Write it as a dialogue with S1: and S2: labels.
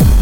S1: one.